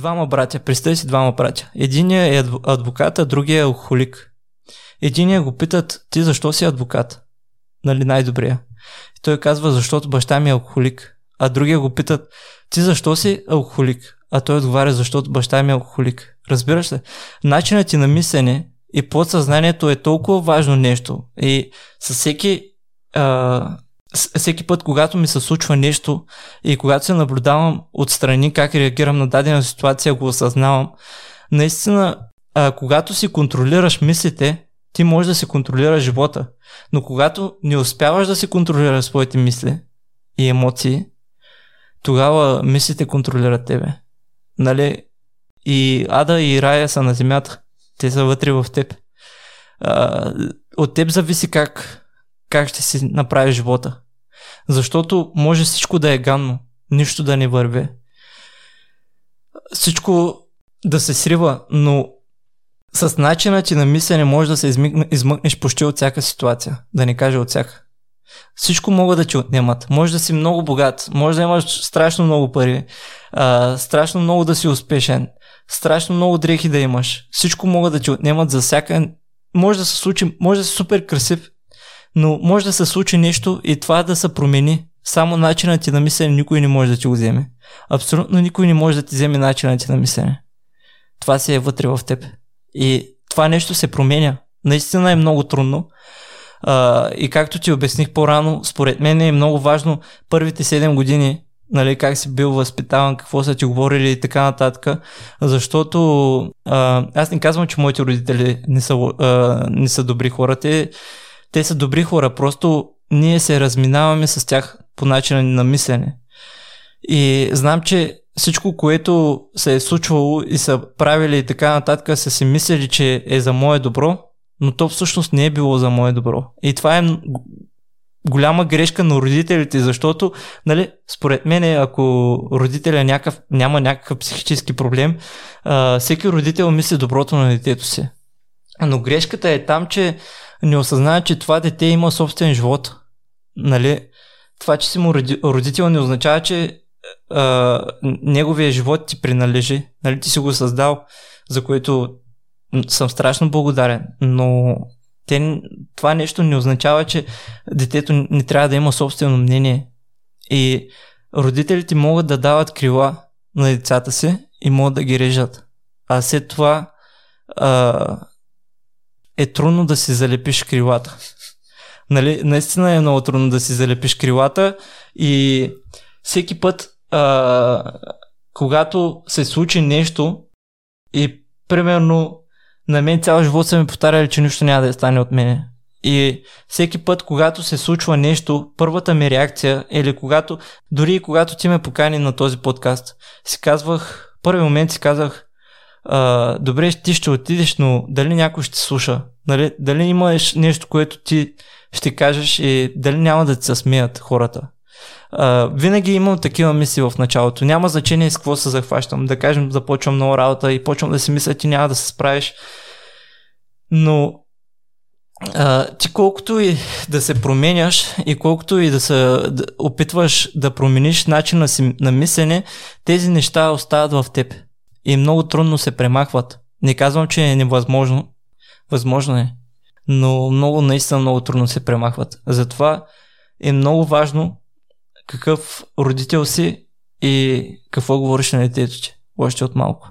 двама братя, представи си двама братя. Единият е адвокат, а другия е алкохолик. Единия го питат, ти защо си адвокат? Нали най-добрия. И той казва, защото баща ми е алкохолик. А другия го питат, ти защо си алкохолик? А той отговаря, защото баща ми е алкохолик. Разбираш ли? Начинът ти на мислене и подсъзнанието е толкова важно нещо. И със всеки а, всеки път, когато ми се случва нещо и когато се наблюдавам отстрани как реагирам на дадена ситуация, го осъзнавам, наистина, а, когато си контролираш мислите, ти можеш да си контролираш живота. Но когато не успяваш да си контролираш своите мисли и емоции, тогава мислите контролират тебе. Нали? И ада и рая са на земята. Те са вътре в теб. А, от теб зависи как, как ще си направиш живота. Защото може всичко да е ганно, нищо да не върви. Всичко да се срива, но с начина ти на мислене може да се измъкне, измъкнеш почти от всяка ситуация, да не кажа от всяка. Всичко могат да ти отнемат. Може да си много богат, може да имаш страшно много пари, а, страшно много да си успешен, страшно много дрехи да имаш. Всичко могат да ти отнемат за всяка... Може да се случи, може да си супер красив, но може да се случи нещо и това да се промени. Само начинът ти на мислене никой не може да ти го вземе. Абсолютно никой не може да ти вземе начинът ти на мислене. Това си е вътре в теб. И това нещо се променя. Наистина е много трудно. А, и както ти обясних по-рано, според мен е много важно първите 7 години нали, как си бил възпитаван, какво са ти говорили и така нататък. Защото а, аз не казвам, че моите родители не са, а, не са добри хора. Те са добри хора, просто ние се разминаваме с тях по начина на мислене. И знам, че всичко, което се е случвало и са правили и така нататък, са си мислили, че е за мое добро, но то всъщност не е било за мое добро. И това е голяма грешка на родителите, защото, нали, според мен, ако родителя някакъв, няма някакъв психически проблем, а, всеки родител мисли доброто на детето си. Но грешката е там, че не осъзнава, че това дете има собствен живот. Нали? Това, че си му родител не означава, че а, неговия живот ти принадлежи. Нали? Ти си го създал, за което съм страшно благодарен. Но те, това нещо не означава, че детето не трябва да има собствено мнение. И родителите могат да дават крила на децата си и могат да ги режат. А след това а, е трудно да си залепиш крилата. Нали, наистина е много трудно да си залепиш крилата и всеки път, а, когато се случи нещо и примерно на мен цял живот са ми повтаряли, че нищо няма да стане от мене. И всеки път, когато се случва нещо, първата ми реакция, или когато, дори и когато ти ме покани на този подкаст, си казвах, първи момент си казах, добре, ти ще отидеш, но дали някой ще слуша? Дали, дали имаш нещо, което ти ще кажеш и дали няма да ти се смеят хората? А, винаги имам такива мисли в началото. Няма значение с какво се захващам. Да кажем, започвам нова работа и почвам да си мисля, ти няма да се справиш. Но а, ти колкото и да се променяш и колкото и да се да опитваш да промениш начина си на мислене, тези неща остават в теб и много трудно се премахват. Не казвам, че е невъзможно. Възможно е. Но много, наистина много трудно се премахват. Затова е много важно какъв родител си и какво говориш на детето ти. Още от малко.